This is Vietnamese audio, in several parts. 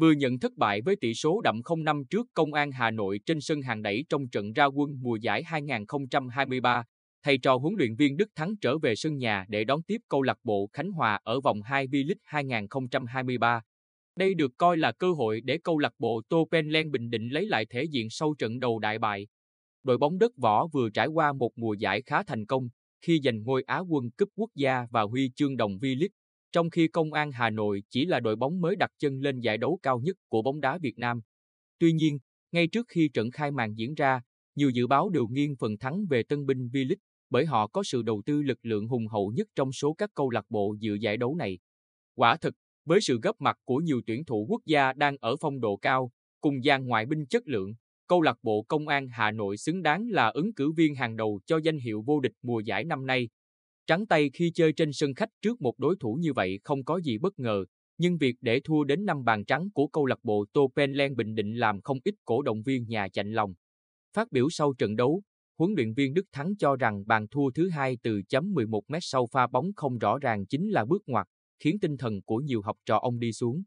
vừa nhận thất bại với tỷ số đậm 0-5 trước Công an Hà Nội trên sân hàng đẩy trong trận ra quân mùa giải 2023, thầy trò huấn luyện viên Đức Thắng trở về sân nhà để đón tiếp câu lạc bộ Khánh Hòa ở vòng 2 V-League 2023. Đây được coi là cơ hội để câu lạc bộ Tô Penlen Bình Định lấy lại thể diện sau trận đầu đại bại. Đội bóng đất võ vừa trải qua một mùa giải khá thành công khi giành ngôi Á quân cúp quốc gia và huy chương đồng V-League, trong khi Công an Hà Nội chỉ là đội bóng mới đặt chân lên giải đấu cao nhất của bóng đá Việt Nam. Tuy nhiên, ngay trước khi trận khai màn diễn ra, nhiều dự báo đều nghiêng phần thắng về Tân binh V-League bởi họ có sự đầu tư lực lượng hùng hậu nhất trong số các câu lạc bộ dự giải đấu này. Quả thực, với sự góp mặt của nhiều tuyển thủ quốc gia đang ở phong độ cao, cùng dàn ngoại binh chất lượng, câu lạc bộ Công an Hà Nội xứng đáng là ứng cử viên hàng đầu cho danh hiệu vô địch mùa giải năm nay. Trắng tay khi chơi trên sân khách trước một đối thủ như vậy không có gì bất ngờ, nhưng việc để thua đến năm bàn trắng của câu lạc bộ Tô Bình Định làm không ít cổ động viên nhà chạnh lòng. Phát biểu sau trận đấu, huấn luyện viên Đức Thắng cho rằng bàn thua thứ hai từ chấm 11 mét sau pha bóng không rõ ràng chính là bước ngoặt, khiến tinh thần của nhiều học trò ông đi xuống.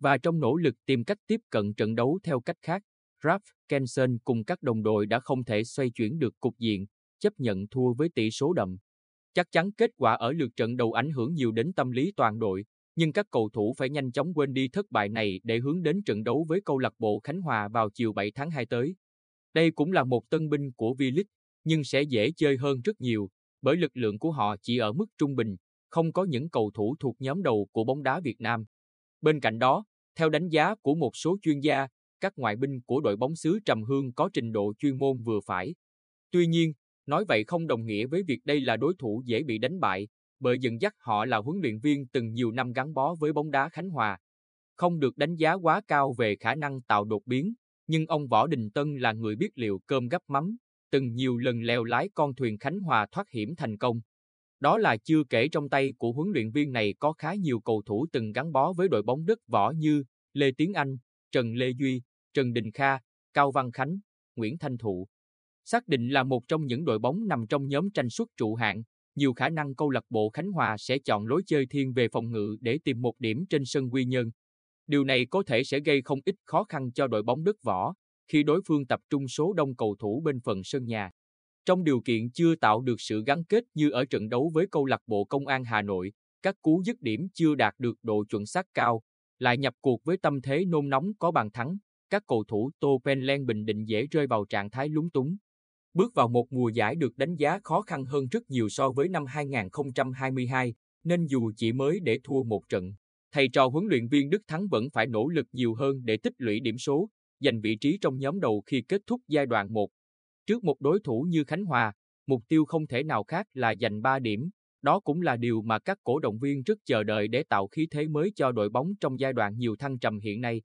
Và trong nỗ lực tìm cách tiếp cận trận đấu theo cách khác, Ralph Kenson cùng các đồng đội đã không thể xoay chuyển được cục diện, chấp nhận thua với tỷ số đậm. Chắc chắn kết quả ở lượt trận đầu ảnh hưởng nhiều đến tâm lý toàn đội, nhưng các cầu thủ phải nhanh chóng quên đi thất bại này để hướng đến trận đấu với câu lạc bộ Khánh Hòa vào chiều 7 tháng 2 tới. Đây cũng là một tân binh của V-League, nhưng sẽ dễ chơi hơn rất nhiều, bởi lực lượng của họ chỉ ở mức trung bình, không có những cầu thủ thuộc nhóm đầu của bóng đá Việt Nam. Bên cạnh đó, theo đánh giá của một số chuyên gia, các ngoại binh của đội bóng xứ Trầm Hương có trình độ chuyên môn vừa phải. Tuy nhiên, nói vậy không đồng nghĩa với việc đây là đối thủ dễ bị đánh bại, bởi dẫn dắt họ là huấn luyện viên từng nhiều năm gắn bó với bóng đá Khánh Hòa. Không được đánh giá quá cao về khả năng tạo đột biến, nhưng ông Võ Đình Tân là người biết liệu cơm gấp mắm, từng nhiều lần leo lái con thuyền Khánh Hòa thoát hiểm thành công. Đó là chưa kể trong tay của huấn luyện viên này có khá nhiều cầu thủ từng gắn bó với đội bóng đất võ như Lê Tiến Anh, Trần Lê Duy, Trần Đình Kha, Cao Văn Khánh, Nguyễn Thanh Thụ. Xác định là một trong những đội bóng nằm trong nhóm tranh suất trụ hạng, nhiều khả năng câu lạc bộ Khánh Hòa sẽ chọn lối chơi thiên về phòng ngự để tìm một điểm trên sân Quy Nhơn. Điều này có thể sẽ gây không ít khó khăn cho đội bóng đất võ khi đối phương tập trung số đông cầu thủ bên phần sân nhà. Trong điều kiện chưa tạo được sự gắn kết như ở trận đấu với câu lạc bộ Công an Hà Nội, các cú dứt điểm chưa đạt được độ chuẩn xác cao, lại nhập cuộc với tâm thế nôn nóng có bàn thắng, các cầu thủ Tô Penlen Bình Định dễ rơi vào trạng thái lúng túng. Bước vào một mùa giải được đánh giá khó khăn hơn rất nhiều so với năm 2022, nên dù chỉ mới để thua một trận, thầy trò huấn luyện viên Đức Thắng vẫn phải nỗ lực nhiều hơn để tích lũy điểm số, giành vị trí trong nhóm đầu khi kết thúc giai đoạn 1. Trước một đối thủ như Khánh Hòa, mục tiêu không thể nào khác là giành 3 điểm. Đó cũng là điều mà các cổ động viên rất chờ đợi để tạo khí thế mới cho đội bóng trong giai đoạn nhiều thăng trầm hiện nay.